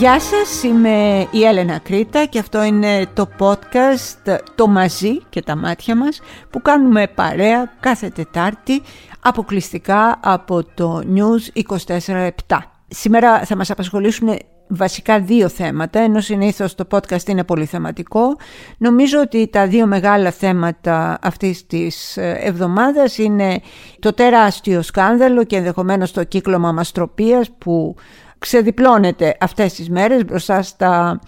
Γεια σας, είμαι η Έλενα Κρήτα και αυτό είναι το podcast «Το μαζί και τα μάτια μας» που κάνουμε παρέα κάθε Τετάρτη αποκλειστικά από το News 24-7. Σήμερα θα μας απασχολήσουν βασικά δύο θέματα, ενώ συνήθως το podcast είναι πολύ θεματικό. Νομίζω ότι τα δύο μεγάλα θέματα αυτής της εβδομάδας είναι το τεράστιο σκάνδαλο και ενδεχομένως το κύκλωμα μαστροπίας που ξεδιπλώνεται αυτές τις μέρες μπροστά στα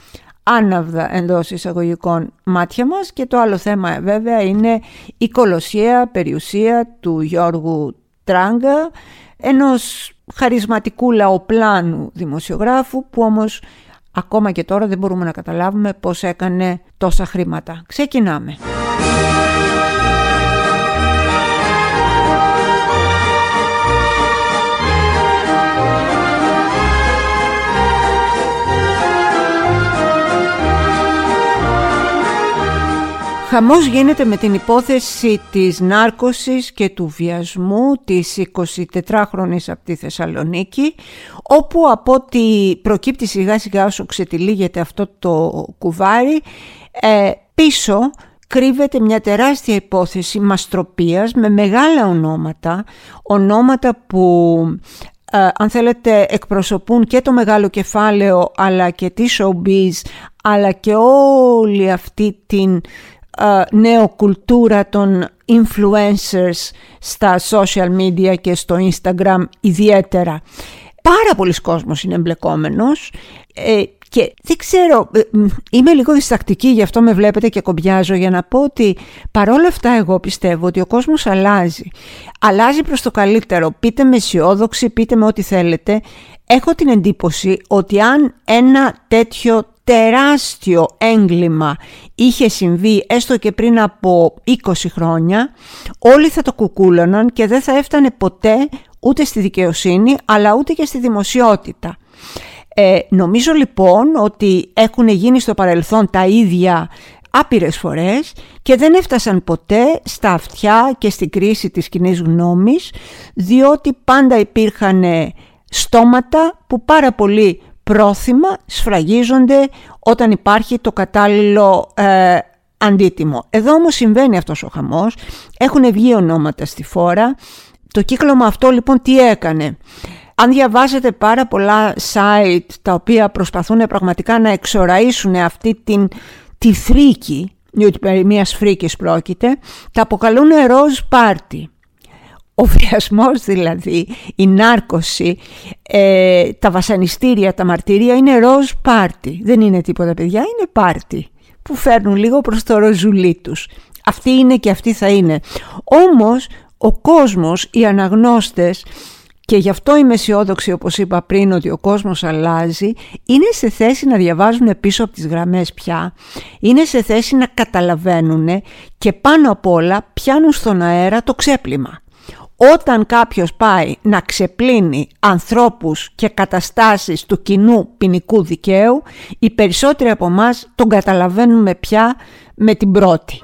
άναυδα εντός εισαγωγικών μάτια μας και το άλλο θέμα βέβαια είναι η κολοσσία περιουσία του Γιώργου Τράγκα ενός χαρισματικού λαοπλάνου δημοσιογράφου που όμως ακόμα και τώρα δεν μπορούμε να καταλάβουμε πώς έκανε τόσα χρήματα. Ξεκινάμε. Χαμός γίνεται με την υπόθεση της νάρκωσης και του βιασμού της 24χρονης από τη Θεσσαλονίκη όπου από ό,τι προκύπτει σιγά σιγά όσο ξετυλίγεται αυτό το κουβάρι ε, πίσω κρύβεται μια τεράστια υπόθεση μαστροπίας με μεγάλα ονόματα, ονόματα που ε, αν θέλετε εκπροσωπούν και το μεγάλο κεφάλαιο αλλά και τη showbiz αλλά και όλη αυτή την νέο κουλτούρα των influencers στα social media και στο Instagram ιδιαίτερα. Πάρα πολλοί κόσμος είναι εμπλεκόμενος ε, και δεν ξέρω, ε, είμαι λίγο διστακτική γι' αυτό με βλέπετε και κομπιάζω για να πω ότι παρόλα αυτά εγώ πιστεύω ότι ο κόσμος αλλάζει. Αλλάζει προς το καλύτερο, πείτε με αισιόδοξη, πείτε με ό,τι θέλετε. Έχω την εντύπωση ότι αν ένα τέτοιο τεράστιο έγκλημα είχε συμβεί έστω και πριν από 20 χρόνια, όλοι θα το κουκούλωναν και δεν θα έφτανε ποτέ ούτε στη δικαιοσύνη αλλά ούτε και στη δημοσιότητα. Ε, νομίζω λοιπόν ότι έχουν γίνει στο παρελθόν τα ίδια άπειρες φορές και δεν έφτασαν ποτέ στα αυτιά και στην κρίση της κοινή γνώμης διότι πάντα υπήρχαν στόματα που πάρα πολύ πρόθυμα σφραγίζονται όταν υπάρχει το κατάλληλο ε, αντίτιμο. Εδώ όμως συμβαίνει αυτός ο χαμός, έχουν βγει ονόματα στη φόρα. Το κύκλωμα αυτό λοιπόν τι έκανε; Αν διαβάζετε πάρα πολλά site τα οποία προσπαθούν πραγματικά να εξοραίσουν αυτή την, τη φρίκη, διότι περί μιας φρίκης πρόκειται, τα αποκαλούν rose party ο βιασμός δηλαδή, η νάρκωση, ε, τα βασανιστήρια, τα μαρτυρία είναι ροζ πάρτι. Δεν είναι τίποτα παιδιά, είναι πάρτι που φέρνουν λίγο προς το ροζουλί τους. Αυτή είναι και αυτή θα είναι. Όμως ο κόσμος, οι αναγνώστες και γι' αυτό είμαι αισιόδοξη όπως είπα πριν ότι ο κόσμος αλλάζει είναι σε θέση να διαβάζουν πίσω από τις γραμμές πια είναι σε θέση να καταλαβαίνουν και πάνω απ' όλα πιάνουν στον αέρα το ξέπλυμα όταν κάποιος πάει να ξεπλύνει ανθρώπους και καταστάσεις του κοινού ποινικού δικαίου, οι περισσότεροι από εμάς τον καταλαβαίνουμε πια με την πρώτη.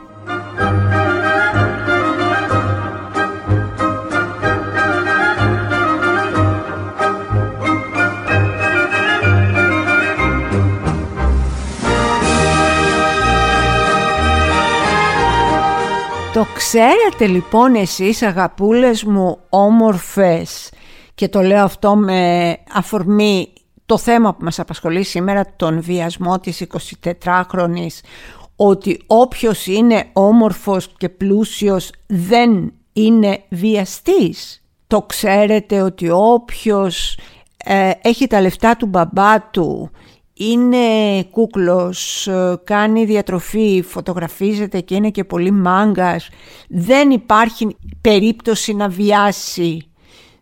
Το ξέρετε λοιπόν εσείς αγαπούλες μου όμορφες και το λέω αυτό με αφορμή το θέμα που μας απασχολεί σήμερα τον βιασμό της 24χρονης ότι όποιος είναι όμορφος και πλούσιος δεν είναι βιαστής. Το ξέρετε ότι όποιος ε, έχει τα λεφτά του μπαμπά του είναι κούκλος, ε, κάνει διατροφή, φωτογραφίζεται και είναι και πολύ μάγκας. Δεν υπάρχει περίπτωση να βιάσει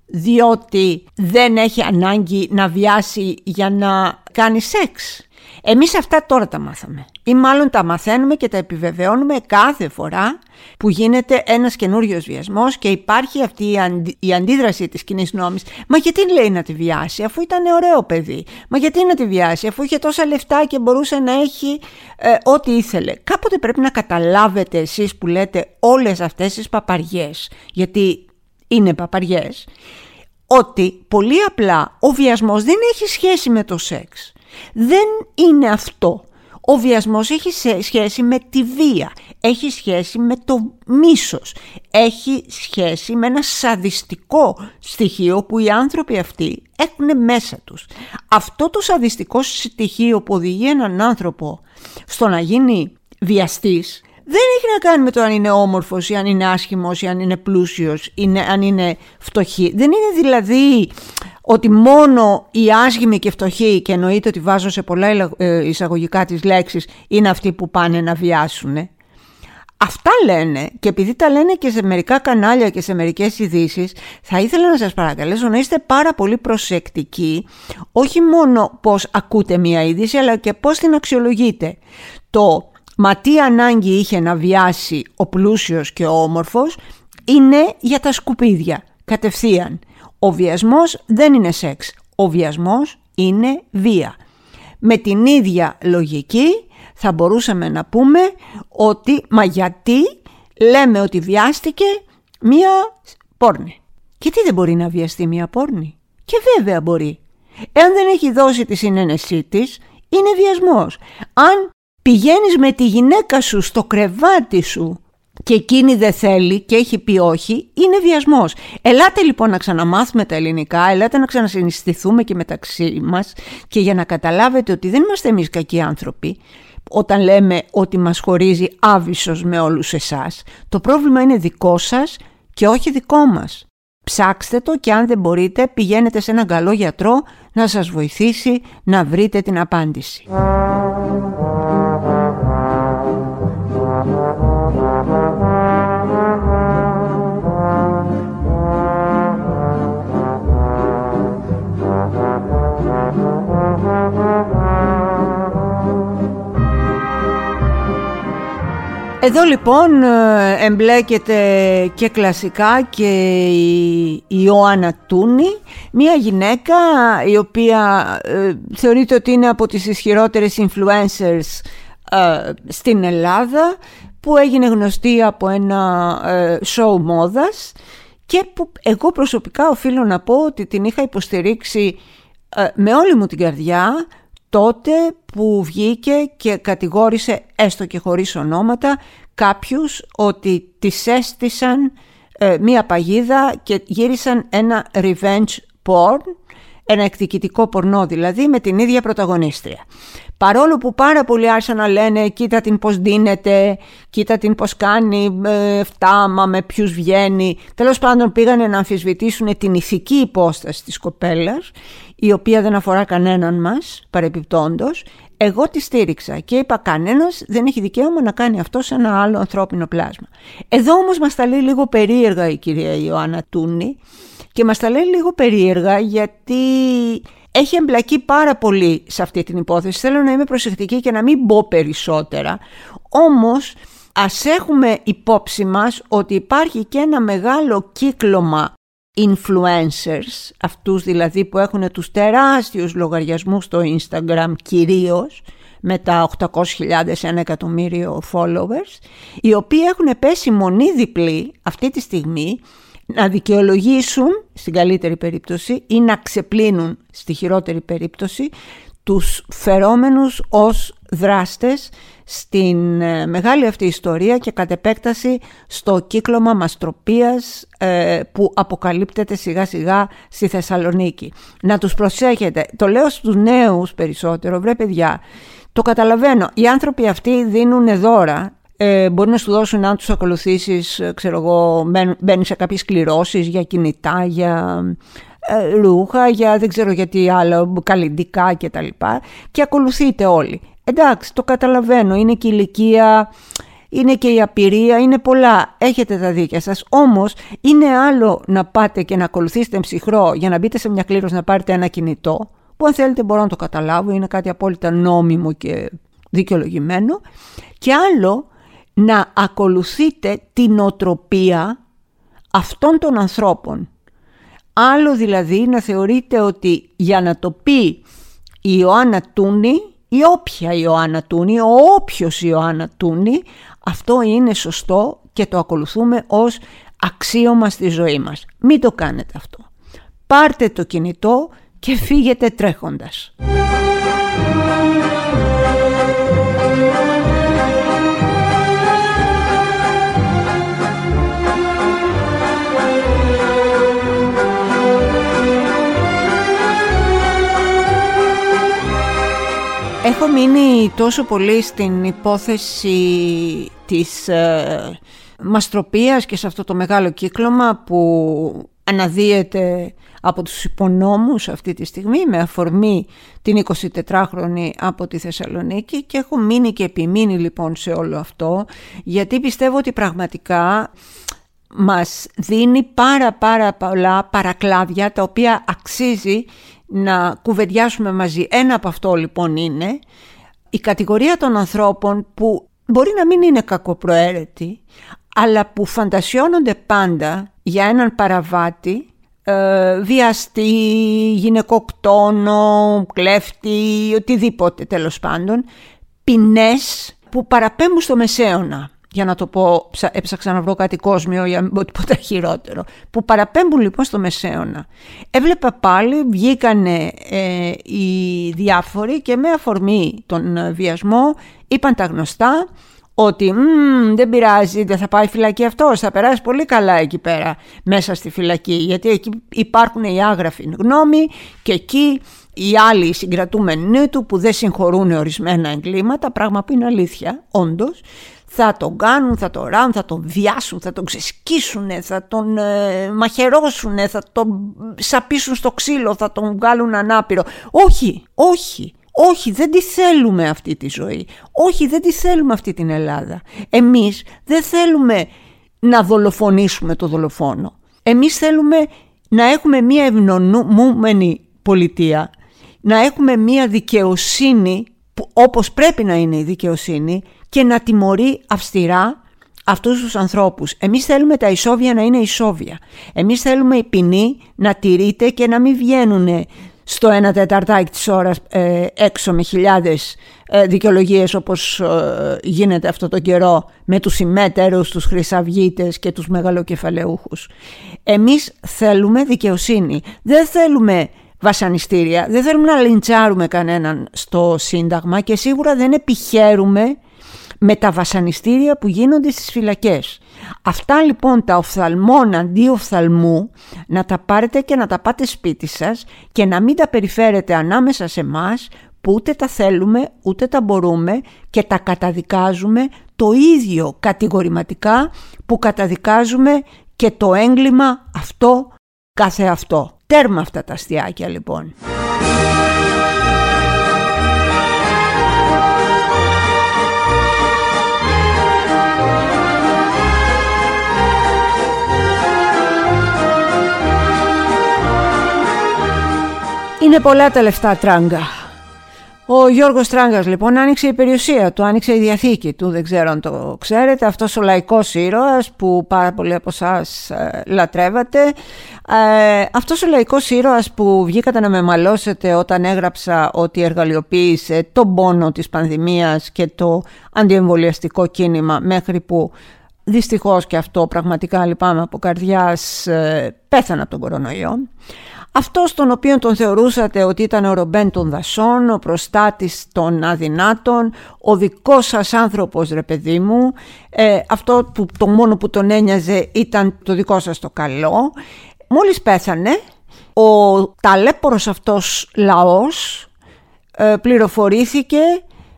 διότι δεν έχει ανάγκη να βιάσει για να κάνει σεξ. Εμείς αυτά τώρα τα μάθαμε ή μάλλον τα μαθαίνουμε και τα επιβεβαιώνουμε κάθε φορά που γίνεται ένας καινούριος βιασμός και υπάρχει αυτή η, αντίδραση της κοινής νόμης. Μα γιατί λέει να τη βιάσει αφού ήταν ωραίο παιδί; Μα γιατί να τη βιάσει αφού είχε τόσα λεφτά και μπορούσε να έχει ε, ό,τι ήθελε; Κάποτε πρέπει να καταλάβετε εσείς που λέτε όλες αυτές τις παπαριές, γιατί είναι παπαριές, ότι πολύ απλά ο βιασμός δεν έχει σχέση με το σεξ. Δεν είναι αυτό. Ο βιασμός έχει σχέση με τη βία, έχει σχέση με το μίσος, έχει σχέση με ένα σαδιστικό στοιχείο που οι άνθρωποι αυτοί έχουν μέσα τους. Αυτό το σαδιστικό στοιχείο που οδηγεί έναν άνθρωπο στο να γίνει βιαστής δεν έχει να κάνει με το αν είναι όμορφος ή αν είναι άσχημος ή αν είναι πλούσιος ή αν είναι φτωχή. Δεν είναι δηλαδή ότι μόνο οι άσχημοι και φτωχοί και εννοείται ότι βάζω σε πολλά ε, εισαγωγικά τις λέξεις είναι αυτοί που πάνε να βιάσουν. Αυτά λένε και επειδή τα λένε και σε μερικά κανάλια και σε μερικές ειδήσεις, θα ήθελα να σας παρακαλέσω να είστε πάρα πολύ προσεκτικοί όχι μόνο πώς ακούτε μία είδηση αλλά και πώς την αξιολογείτε. Το «Μα τι ανάγκη είχε να βιάσει ο πλούσιος και ο όμορφος» είναι για τα σκουπίδια, κατευθείαν. Ο βιασμός δεν είναι σεξ, ο βιασμός είναι βία. Με την ίδια λογική θα μπορούσαμε να πούμε ότι «Μα γιατί λέμε ότι βιάστηκε μία πόρνη». Και τι δεν μπορεί να βιαστεί μία πόρνη; Και βέβαια μπορεί. Εάν δεν έχει δώσει τη συνένεσή της, είναι βιασμός. Αν πηγαίνεις με τη γυναίκα σου στο κρεβάτι σου και εκείνη δεν θέλει και έχει πει όχι, είναι βιασμός. Ελάτε λοιπόν να ξαναμάθουμε τα ελληνικά, ελάτε να ξανασυναισθηθούμε και μεταξύ μας και για να καταλάβετε ότι δεν είμαστε εμείς κακοί άνθρωποι, όταν λέμε ότι μας χωρίζει άβυσος με όλους εσάς, το πρόβλημα είναι δικό σας και όχι δικό μας. Ψάξτε το και αν δεν μπορείτε πηγαίνετε σε έναν καλό γιατρό να σας βοηθήσει να βρείτε την απάντηση. Εδώ λοιπόν ε, εμπλέκεται και κλασικά και η Ιωάννα Τούνη, μια γυναίκα η οποία ε, θεωρείται ότι είναι από τις ισχυρότερες influencers ε, στην Ελλάδα που έγινε γνωστή από ένα show μόδας και που εγώ προσωπικά οφείλω να πω ότι την είχα υποστηρίξει με όλη μου την καρδιά τότε που βγήκε και κατηγόρησε έστω και χωρίς ονόματα κάποιους ότι τις έστησαν ε, μία παγίδα και γύρισαν ένα revenge porn, ένα εκδικητικό πορνό δηλαδή με την ίδια πρωταγωνίστρια. Παρόλο που πάρα πολλοί άρχισαν να λένε κοίτα την πως δίνεται, κοίτα την πως κάνει ε, φτάμα, με ποιους βγαίνει. Τέλος πάντων πήγανε να αμφισβητήσουν την ηθική υπόσταση της κοπέλας, η οποία δεν αφορά κανέναν μας παρεπιπτόντος. Εγώ τη στήριξα και είπα κανένας δεν έχει δικαίωμα να κάνει αυτό σε ένα άλλο ανθρώπινο πλάσμα. Εδώ όμως μας τα λέει λίγο περίεργα η κυρία Ιωάννα Τούνη και μας τα λέει λίγο περίεργα γιατί έχει εμπλακεί πάρα πολύ σε αυτή την υπόθεση. Θέλω να είμαι προσεκτική και να μην πω περισσότερα. Όμως ας έχουμε υπόψη μας ότι υπάρχει και ένα μεγάλο κύκλωμα influencers, αυτούς δηλαδή που έχουν τους τεράστιους λογαριασμούς στο Instagram κυρίως, με τα 800.000 ένα εκατομμύριο followers, οι οποίοι έχουν πέσει μονή διπλή αυτή τη στιγμή να δικαιολογήσουν στην καλύτερη περίπτωση ή να ξεπλύνουν στη χειρότερη περίπτωση τους φερόμενους ως δράστες στην ε, μεγάλη αυτή ιστορία και κατ' επέκταση στο κύκλωμα μαστροπίας ε, που αποκαλύπτεται σιγά σιγά στη Θεσσαλονίκη. Να τους προσέχετε. Το λέω στους νέους περισσότερο. Βρε παιδιά, το καταλαβαίνω. Οι άνθρωποι αυτοί δίνουν δώρα ε, μπορεί να σου δώσουν αν τους ακολουθήσεις, ε, ξέρω εγώ, μπαίνεις σε κάποιες κληρώσεις για κινητά, για ε, ρούχα, για δεν ξέρω γιατί άλλο, καλλιντικά κτλ. Και, και ακολουθείτε όλοι. Εντάξει, το καταλαβαίνω, είναι και η ηλικία, είναι και η απειρία, είναι πολλά. Έχετε τα δίκια σας. Όμως είναι άλλο να πάτε και να ακολουθήσετε ψυχρό για να μπείτε σε μια κλήρωση να πάρετε ένα κινητό, που αν θέλετε μπορώ να το καταλάβω, είναι κάτι απόλυτα νόμιμο και δικαιολογημένο. Και άλλο να ακολουθείτε την οτροπία αυτών των ανθρώπων. Άλλο δηλαδή να θεωρείτε ότι για να το πει η Ιωάννα Τούνη η όποια Ιωάννα Τούνη, ο όποιος Ιωάννα Τούνη, αυτό είναι σωστό και το ακολουθούμε ως αξίωμα στη ζωή μας. Μην το κάνετε αυτό. Πάρτε το κινητό και φύγετε τρέχοντας. Μείνει τόσο πολύ στην υπόθεση της ε, μαστροπίας και σε αυτό το μεγάλο κύκλωμα που αναδύεται από τους υπονόμους αυτή τη στιγμή με αφορμή την 24χρονη από τη Θεσσαλονίκη και έχω μείνει και επιμείνει λοιπόν σε όλο αυτό γιατί πιστεύω ότι πραγματικά μας δίνει πάρα πάρα πολλά παρακλάδια τα οποία αξίζει να κουβεντιάσουμε μαζί. Ένα από αυτό λοιπόν είναι η κατηγορία των ανθρώπων που μπορεί να μην είναι κακοπροαίρετοι αλλά που φαντασιώνονται πάντα για έναν παραβάτη ε, βιαστή, γυναικοκτόνο, κλέφτη, οτιδήποτε τέλος πάντων, ποινές που παραπέμπουν στο μεσαίωνα για να το πω, έψαξα να βρω κάτι κόσμιο για να μην πω τίποτα χειρότερο, που παραπέμπουν λοιπόν στο μεσαίωνα. Έβλεπα πάλι, βγήκανε ε, οι διάφοροι και με αφορμή τον βιασμό είπαν τα γνωστά, ότι δεν πειράζει, δεν θα πάει φυλακή αυτός, θα περάσει πολύ καλά εκεί πέρα μέσα στη φυλακή γιατί εκεί υπάρχουν οι άγραφοι γνώμοι και εκεί οι άλλοι συγκρατούμενοι του που δεν συγχωρούν ορισμένα εγκλήματα, πράγμα που είναι αλήθεια όντως, θα τον κάνουν, θα τον ράνουν, θα τον βιάσουν, θα τον ξεσκίσουν, θα τον ε, μαχαιρώσουν, θα τον σαπίσουν στο ξύλο, θα τον βγάλουν ανάπηρο. Όχι, όχι. Όχι, δεν τη θέλουμε αυτή τη ζωή. Όχι, δεν τη θέλουμε αυτή την Ελλάδα. Εμείς δεν θέλουμε να δολοφονήσουμε το δολοφόνο. Εμείς θέλουμε να έχουμε μία ευνονούμενη πολιτεία, να έχουμε μία δικαιοσύνη που, όπως πρέπει να είναι η δικαιοσύνη και να τιμωρεί αυστηρά αυτούς τους ανθρώπους. Εμείς θέλουμε τα ισόβια να είναι ισόβια. Εμείς θέλουμε η ποινή να τηρείται και να μην βγαίνουν στο ένα τεταρτάκι της ώρας ε, έξω με χιλιάδες ε, δικαιολογίες όπως ε, γίνεται αυτό το καιρό με τους συμμέτερους, τους χρυσαυγίτες και τους μεγαλοκεφαλαιούχους. Εμείς θέλουμε δικαιοσύνη. Δεν θέλουμε βασανιστήρια, δεν θέλουμε να λιντσάρουμε κανέναν στο Σύνταγμα και σίγουρα δεν επιχαίρουμε με τα βασανιστήρια που γίνονται στις φυλακές. Αυτά λοιπόν τα οφθαλμόν αντί οφθαλμού να τα πάρετε και να τα πάτε σπίτι σας και να μην τα περιφέρετε ανάμεσα σε μας που ούτε τα θέλουμε ούτε τα μπορούμε και τα καταδικάζουμε το ίδιο κατηγορηματικά που καταδικάζουμε και το έγκλημα αυτό κάθε αυτό. Τέρμα αυτά τα αστιάκια λοιπόν. Είναι πολλά τα λεφτά τράγκα. Ο Γιώργος Τράγκας λοιπόν άνοιξε η περιουσία του, άνοιξε η διαθήκη του, δεν ξέρω αν το ξέρετε, αυτός ο λαϊκός ήρωας που πάρα πολλοί από εσάς ε, λατρεύατε. Ε, αυτός ο λαϊκός ήρωας που βγήκατε να με μαλώσετε όταν έγραψα ότι εργαλειοποίησε τον πόνο της πανδημίας και το αντιεμβολιαστικό κίνημα μέχρι που δυστυχώς και αυτό πραγματικά λυπάμαι από καρδιάς ε, πέθανα από τον κορονοϊό. Αυτό τον οποίο τον θεωρούσατε ότι ήταν ο Ρομπέν των δασών, ο προστάτης των αδυνάτων, ο δικός σας άνθρωπος ρε παιδί μου, ε, αυτό που το μόνο που τον ένοιαζε ήταν το δικό σας το καλό. Μόλις πέθανε, ο ταλέπορος αυτός λαός ε, πληροφορήθηκε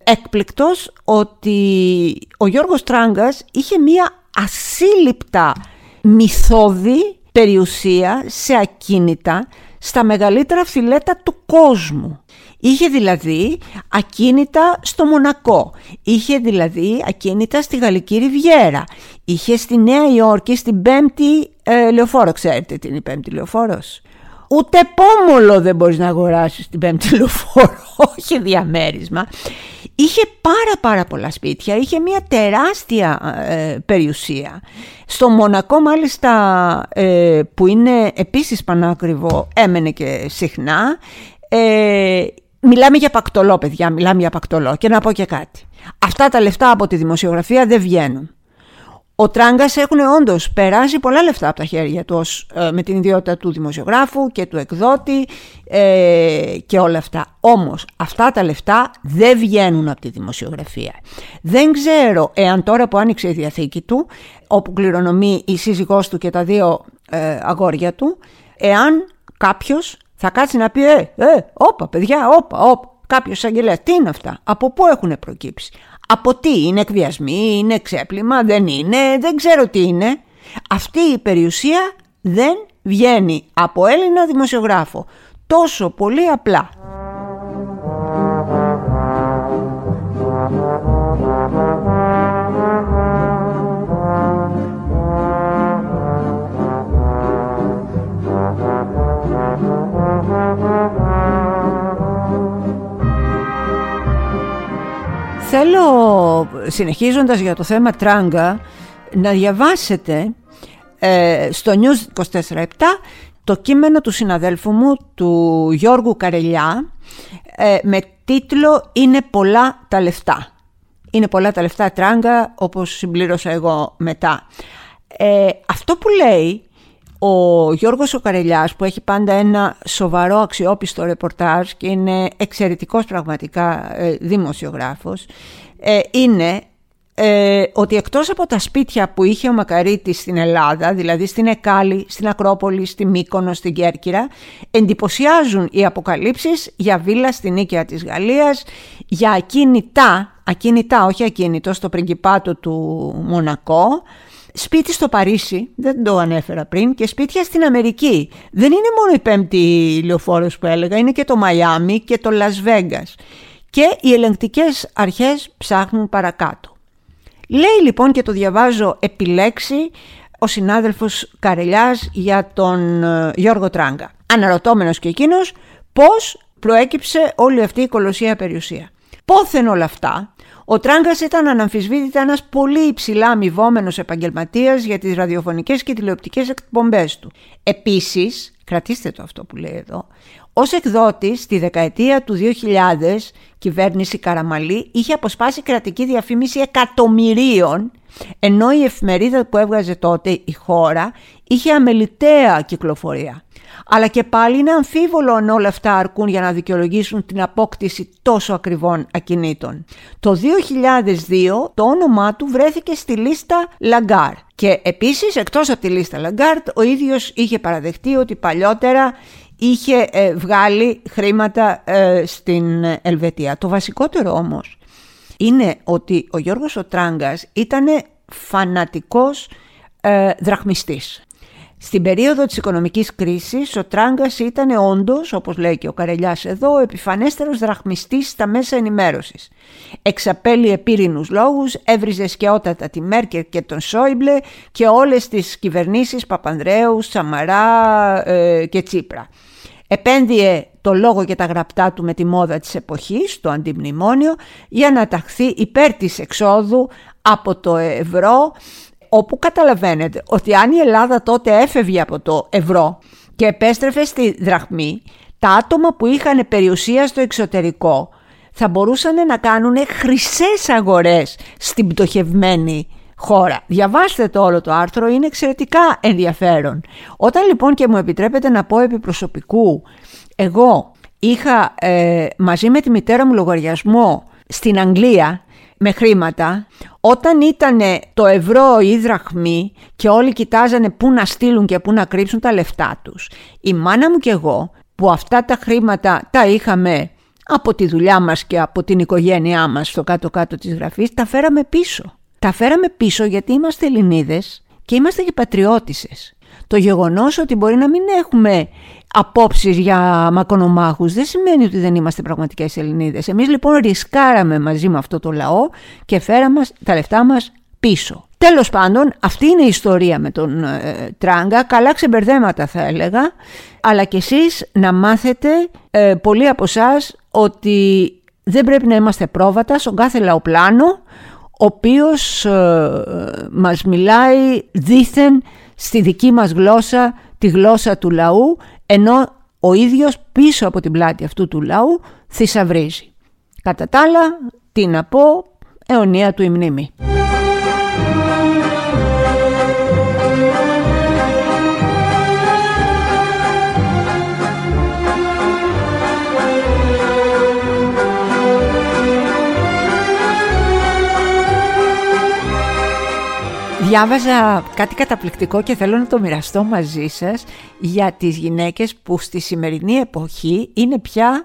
έκπληκτος ότι ο Γιώργος Τράγκας είχε μία ασύλληπτα μυθώδη περιουσία σε ακίνητα στα μεγαλύτερα φιλέτα του κόσμου. Είχε δηλαδή ακίνητα στο Μονακό, είχε δηλαδή ακίνητα στη Γαλλική Ριβιέρα, είχε στη Νέα Υόρκη στην πέμπτη ε, λεωφόρο, ξέρετε τι είναι η πέμπτη λεωφόρος; Ούτε πόμολο δεν μπορείς να αγοράσεις στην πέμπτη λεωφόρο, όχι διαμέρισμα. Είχε πάρα πάρα πολλά σπίτια, είχε μια τεράστια ε, περιουσία. Στο Μονακό μάλιστα ε, που είναι επίσης πανάκριβο έμενε και συχνά. Ε, μιλάμε για πακτολό παιδιά, μιλάμε για πακτολό και να πω και κάτι. Αυτά τα λεφτά από τη δημοσιογραφία δεν βγαίνουν. Ο Τράγκας έχουν όντως περάσει πολλά λεφτά από τα χέρια του ε, με την ιδιότητα του δημοσιογράφου και του εκδότη ε, και όλα αυτά. Όμως αυτά τα λεφτά δεν βγαίνουν από τη δημοσιογραφία. Δεν ξέρω εάν τώρα που άνοιξε η διαθήκη του, όπου κληρονομεί η σύζυγός του και τα δύο ε, αγόρια του, εάν κάποιος θα κάτσει να πει «Ε, ε, όπα παιδιά, όπα, όπα, κάποιος αγγελέα. Τι είναι αυτά, από πού έχουν προκύψει, από τι, είναι εκβιασμοί, είναι ξέπλυμα, δεν είναι, δεν ξέρω τι είναι. Αυτή η περιουσία δεν βγαίνει από Έλληνα δημοσιογράφο. Τόσο πολύ απλά. Θέλω, συνεχίζοντας για το θέμα τράγκα, να διαβάσετε ε, στο News 24-7 το κείμενο του συναδέλφου μου, του Γιώργου Καρελιά, ε, με τίτλο «Είναι πολλά τα λεφτά». Είναι πολλά τα λεφτά τράγκα, όπως συμπλήρωσα εγώ μετά. Ε, αυτό που λέει ο Γιώργος ο Καρελιάς που έχει πάντα ένα σοβαρό αξιόπιστο ρεπορτάζ και είναι εξαιρετικός πραγματικά ε, δημοσιογράφος ε, είναι ε, ότι εκτός από τα σπίτια που είχε ο Μακαρίτης στην Ελλάδα, δηλαδή στην Εκάλη, στην Ακρόπολη, στη Μύκονο, στην Κέρκυρα, εντυπωσιάζουν οι αποκαλύψεις για βίλα στην Νίκαια της Γαλλίας, για ακίνητα, ακίνητα όχι ακίνητο, στο πριγκιπάτο του Μονακό, σπίτι στο Παρίσι, δεν το ανέφερα πριν, και σπίτια στην Αμερική. Δεν είναι μόνο η πέμπτη λεωφόρος που έλεγα, είναι και το Μαϊάμι και το Λας Βέγκας. Και οι ελεγκτικές αρχές ψάχνουν παρακάτω. Λέει λοιπόν και το διαβάζω επιλέξει ο συνάδελφος Καρελιάς για τον ε, Γιώργο Τράγκα. Αναρωτώμενος και εκείνος πώς προέκυψε όλη αυτή η κολοσσία περιουσία. Πόθεν όλα αυτά ο Τράγκας ήταν αναμφισβήτητα ένας πολύ υψηλά αμοιβόμενος επαγγελματίας για τις ραδιοφωνικές και τηλεοπτικές εκπομπές του. Επίσης, κρατήστε το αυτό που λέει εδώ, ως εκδότης στη δεκαετία του 2000, κυβέρνηση Καραμαλή είχε αποσπάσει κρατική διαφήμιση εκατομμυρίων, ενώ η εφημερίδα που έβγαζε τότε η χώρα είχε αμελητέα κυκλοφορία. Αλλά και πάλι είναι αμφίβολο αν όλα αυτά αρκούν για να δικαιολογήσουν την απόκτηση τόσο ακριβών ακινήτων. Το 2002 το όνομά του βρέθηκε στη λίστα Λαγκάρντ και επίσης εκτός από τη λίστα Λαγκάρντ ο ίδιος είχε παραδεχτεί ότι παλιότερα είχε ε, βγάλει χρήματα ε, στην Ελβετία. Το βασικότερο όμως είναι ότι ο Γιώργος ο Τράγκας ήταν φανατικός ε, δραχμιστής. Στην περίοδο της οικονομικής κρίσης, ο Τράγκας ήταν όντως, όπως λέει και ο Καρελιάς εδώ, ο επιφανέστερος δραχμιστής στα μέσα ενημέρωσης. Εξαπέλυε πύρινους λόγους, έβριζε σκαιότατα τη Μέρκερ και τον Σόιμπλε και όλες τις κυβερνήσεις Παπανδρέου, Σαμαρά ε, και Τσίπρα. Επένδυε το λόγο και τα γραπτά του με τη μόδα της εποχής, το αντιμνημόνιο, για να ταχθεί υπέρ της εξόδου από το ευρώ όπου καταλαβαίνετε ότι αν η Ελλάδα τότε έφευγε από το ευρώ και επέστρεφε στη δραχμή, τα άτομα που είχαν περιουσία στο εξωτερικό θα μπορούσαν να κάνουν χρυσές αγορές στην πτωχευμένη χώρα. Διαβάστε το όλο το άρθρο, είναι εξαιρετικά ενδιαφέρον. Όταν λοιπόν και μου επιτρέπετε να πω επί προσωπικού, εγώ είχα ε, μαζί με τη μητέρα μου λογαριασμό στην Αγγλία με χρήματα, όταν ήταν το ευρώ ή δραχμή και όλοι κοιτάζανε πού να στείλουν και πού να κρύψουν τα λεφτά τους, η μάνα μου και εγώ που αυτά τα χρήματα τα είχαμε από τη δουλειά μας και από την οικογένειά μας στο κάτω-κάτω της γραφής, τα φέραμε πίσω. Τα φέραμε πίσω γιατί είμαστε Ελληνίδες και είμαστε και πατριώτισες. Το γεγονός ότι μπορεί να μην έχουμε απόψεις για μακονομάχους δεν σημαίνει ότι δεν είμαστε πραγματικές Ελληνίδες. Εμείς λοιπόν ρισκάραμε μαζί με αυτό το λαό και φέραμε τα λεφτά μας πίσω. Τέλος πάντων, αυτή είναι η ιστορία με τον ε, Τράγκα, καλά ξεμπερδέματα θα έλεγα, αλλά και εσείς να μάθετε, ε, πολλοί από εσάς ότι δεν πρέπει να είμαστε πρόβατα στον κάθε λαοπλάνο, ο οποίος ε, μας μιλάει δήθεν στη δική μας γλώσσα, τη γλώσσα του λαού, ενώ ο ίδιος πίσω από την πλάτη αυτού του λαού θησαυρίζει. Κατά τα άλλα, τι να πω, αιωνία του η μνήμη. Διάβαζα κάτι καταπληκτικό και θέλω να το μοιραστώ μαζί σας για τις γυναίκες που στη σημερινή εποχή είναι πια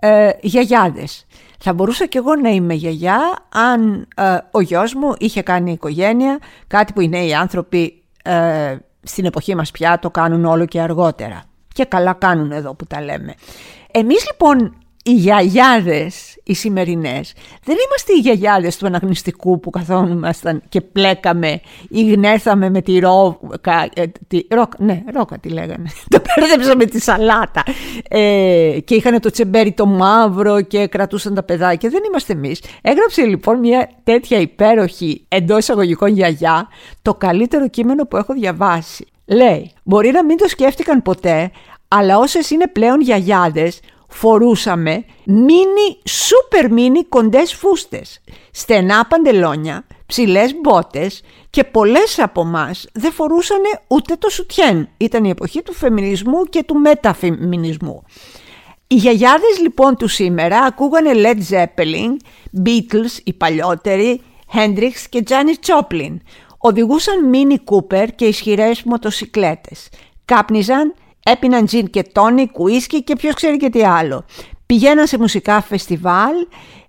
ε, γιαγιάδες. Θα μπορούσα κι εγώ να είμαι γιαγιά αν ε, ο γιος μου είχε κάνει οικογένεια, κάτι που οι νέοι άνθρωποι ε, στην εποχή μας πια το κάνουν όλο και αργότερα. Και καλά κάνουν εδώ που τα λέμε. Εμείς λοιπόν οι γιαγιάδες, οι σημερινές, δεν είμαστε οι γιαγιάδες του αναγνωστικού που καθόμασταν και πλέκαμε ή γνέθαμε με τη ρόκα, ε, τη, ρόκα ναι, ρόκα τη λέγανε, το πέρδεψα με τη σαλάτα ε, και είχαν το τσεμπέρι το μαύρο και κρατούσαν τα παιδάκια. Δεν είμαστε εμείς. Έγραψε λοιπόν μια τέτοια υπέροχη εντός εισαγωγικών γιαγιά το καλύτερο κείμενο που έχω διαβάσει. Λέει, μπορεί να μην το σκέφτηκαν ποτέ, αλλά όσες είναι πλέον γιαγιάδες φορούσαμε μίνι, σούπερ μίνι κοντές φούστες, στενά παντελόνια, ψηλές μπότες και πολλές από εμά δεν φορούσαν ούτε το σουτιέν. Ήταν η εποχή του φεμινισμού και του μεταφεμινισμού. Οι γιαγιάδες λοιπόν του σήμερα ακούγανε Led Zeppelin, Beatles οι παλιότεροι, Hendrix και Janis Joplin. Οδηγούσαν Mini Cooper και ισχυρές μοτοσικλέτες. Κάπνιζαν έπιναν τζιν και τόνι, κουίσκι και ποιος ξέρει και τι άλλο. Πηγαίναν σε μουσικά φεστιβάλ,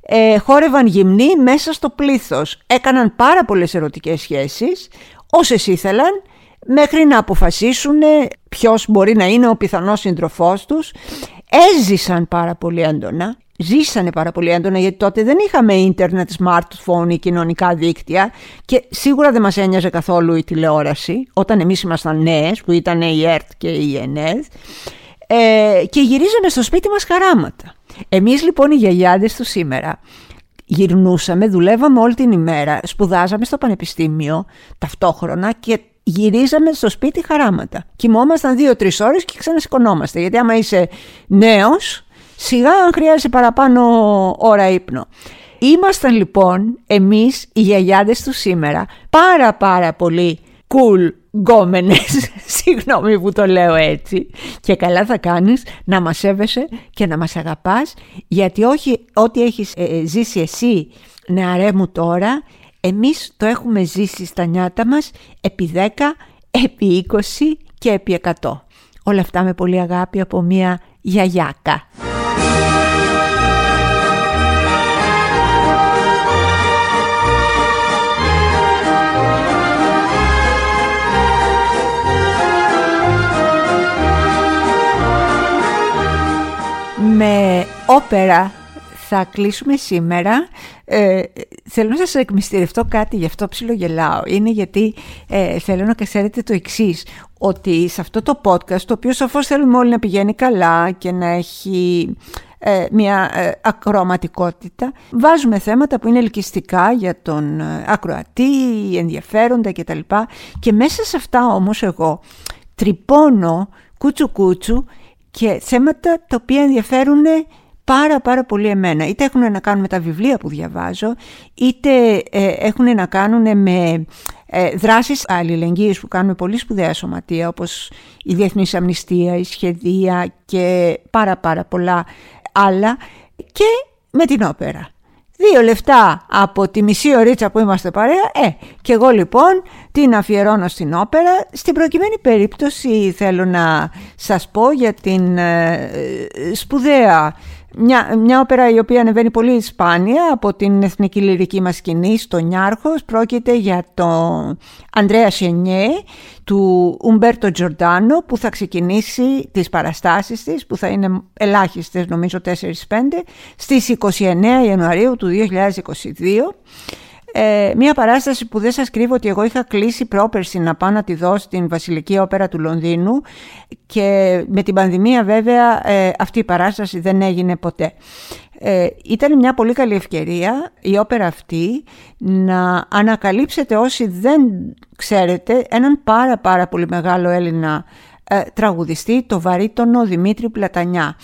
ε, χόρευαν γυμνοί μέσα στο πλήθος. Έκαναν πάρα πολλές ερωτικές σχέσεις, όσες ήθελαν, μέχρι να αποφασίσουν ποιος μπορεί να είναι ο πιθανός σύντροφός τους. Έζησαν πάρα πολύ έντονα ζήσανε πάρα πολύ έντονα γιατί τότε δεν είχαμε ίντερνετ, smartphone ή κοινωνικά δίκτυα και σίγουρα δεν μας ένοιαζε καθόλου η τηλεόραση όταν εμείς ήμασταν νέες που ήταν η ΕΡΤ και η ΕΝΕΔ ε, και γυρίζαμε στο σπίτι μας χαράματα. Εμείς λοιπόν οι γιαγιάδες του σήμερα γυρνούσαμε, δουλεύαμε όλη την ημέρα, σπουδάζαμε στο πανεπιστήμιο ταυτόχρονα και γυρίζαμε στο σπίτι χαράματα. Κοιμόμασταν δύο-τρεις ώρες και ξανασηκωνόμαστε γιατί άμα είσαι νέος Σιγά αν χρειάζεται παραπάνω ώρα ύπνο. Ήμασταν λοιπόν εμείς οι γιαγιάδες του σήμερα πάρα πάρα πολύ cool γκόμενες, συγγνώμη που το λέω έτσι και καλά θα κάνεις να μας σέβεσαι και να μας αγαπάς γιατί όχι ό,τι έχεις ε, ε, ζήσει εσύ νεαρέ μου τώρα εμείς το έχουμε ζήσει στα νιάτα μας επί 10, επί 20 και επί 100 όλα αυτά με πολύ αγάπη από μια γιαγιάκα όπερα θα κλείσουμε σήμερα. Ε, θέλω να σας εκμυστηρευτώ κάτι, γι' αυτό ψιλογελάω. Είναι γιατί ε, θέλω να ξέρετε το εξής ότι σε αυτό το podcast, το οποίο σαφώς θέλουμε όλοι να πηγαίνει καλά και να έχει ε, μια ε, ακροαματικότητα, βάζουμε θέματα που είναι ελκυστικά για τον ακροατή, ενδιαφέροντα κτλ. Και μέσα σε αυτά όμως εγώ τρυπώνω κούτσου κούτσου και θέματα τα οποία ενδιαφέρουν πάρα πάρα πολύ εμένα. Είτε έχουν να κάνουν με τα βιβλία που διαβάζω, είτε ε, έχουν να κάνουν με ε, δράσεις αλληλεγγύης που κάνουμε πολύ σπουδαία σωματεία, όπως η Διεθνής Αμνηστία, η Σχεδία και πάρα πάρα πολλά άλλα και με την όπερα. Δύο λεφτά από τη μισή ωρίτσα που είμαστε παρέα, ε, και εγώ λοιπόν την αφιερώνω στην όπερα. Στην προκειμένη περίπτωση θέλω να σας πω για την ε, σπουδαία μια, μια όπερα η οποία ανεβαίνει πολύ σπάνια από την εθνική λυρική μας σκηνή στο Νιάρχος. Πρόκειται για τον Ανδρέα Σενιέ του Ουμπέρτο Τζορντάνο που θα ξεκινήσει τις παραστάσεις της που θα είναι ελάχιστες νομίζω 4-5 στις 29 Ιανουαρίου του 2022 ε, μια παράσταση που δεν σας κρύβω ότι εγώ είχα κλείσει πρόπερση να πάω να τη δω στην Βασιλική Όπερα του Λονδίνου και με την πανδημία βέβαια ε, αυτή η παράσταση δεν έγινε ποτέ. Ε, ήταν μια πολύ καλή ευκαιρία η όπερα αυτή να ανακαλύψετε όσοι δεν ξέρετε έναν πάρα πάρα πολύ μεγάλο Έλληνα ε, τραγουδιστή, το βαρύτονο Δημήτρη Πλατανιά.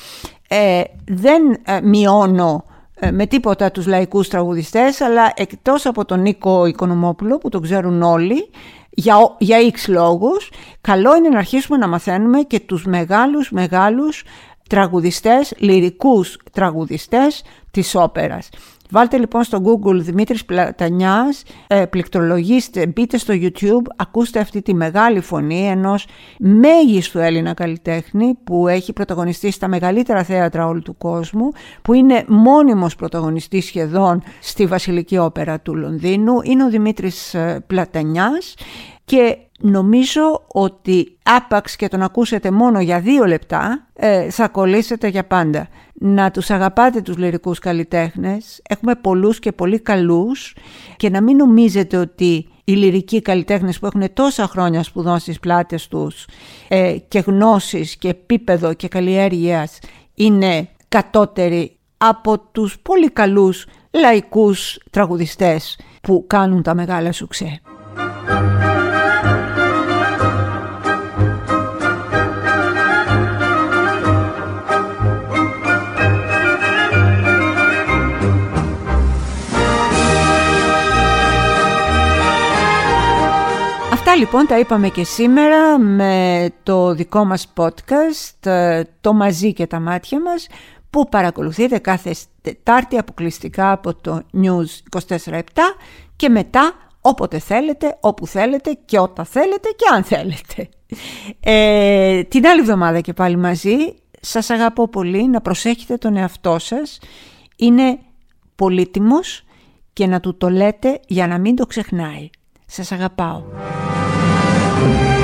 Ε, δεν μειώνω ε, με τίποτα τους λαϊκούς τραγουδιστές αλλά εκτός από τον Νίκο Οικονομόπουλο που τον ξέρουν όλοι για, για X λόγους καλό είναι να αρχίσουμε να μαθαίνουμε και τους μεγάλους μεγάλους τραγουδιστές, λυρικούς τραγουδιστές της όπερας. Βάλτε λοιπόν στο Google Δημήτρης Πλατανιάς, ε, πληκτρολογήστε, μπείτε στο YouTube, ακούστε αυτή τη μεγάλη φωνή ενός μέγιστου Έλληνα καλλιτέχνη που έχει πρωταγωνιστεί στα μεγαλύτερα θέατρα όλου του κόσμου, που είναι μόνιμος πρωταγωνιστής σχεδόν στη Βασιλική Όπερα του Λονδίνου, είναι ο Δημήτρης ε, Πλατανιάς και νομίζω ότι άπαξ και τον ακούσετε μόνο για δύο λεπτά ε, θα κολλήσετε για πάντα. Να τους αγαπάτε τους λυρικούς καλλιτέχνες, έχουμε πολλούς και πολύ καλούς και να μην νομίζετε ότι οι λυρικοί καλλιτέχνες που έχουν τόσα χρόνια σπουδών στις πλάτες τους ε, και γνώσεις και επίπεδο και καλλιέργειας είναι κατώτεροι από τους πολύ καλούς λαϊκούς τραγουδιστές που κάνουν τα μεγάλα σουξέ. Λοιπόν τα είπαμε και σήμερα με το δικό μας podcast ε, το μαζί και τα μάτια μας που παρακολουθείτε κάθε Τετάρτη αποκλειστικά από το News 24-7 και μετά όποτε θέλετε, όπου θέλετε και όταν θέλετε και αν θέλετε. Ε, την άλλη εβδομάδα και πάλι μαζί σας αγαπώ πολύ να προσέχετε τον εαυτό σας είναι πολύτιμος και να του το λέτε για να μην το ξεχνάει. Σας αγαπάω. Thank you.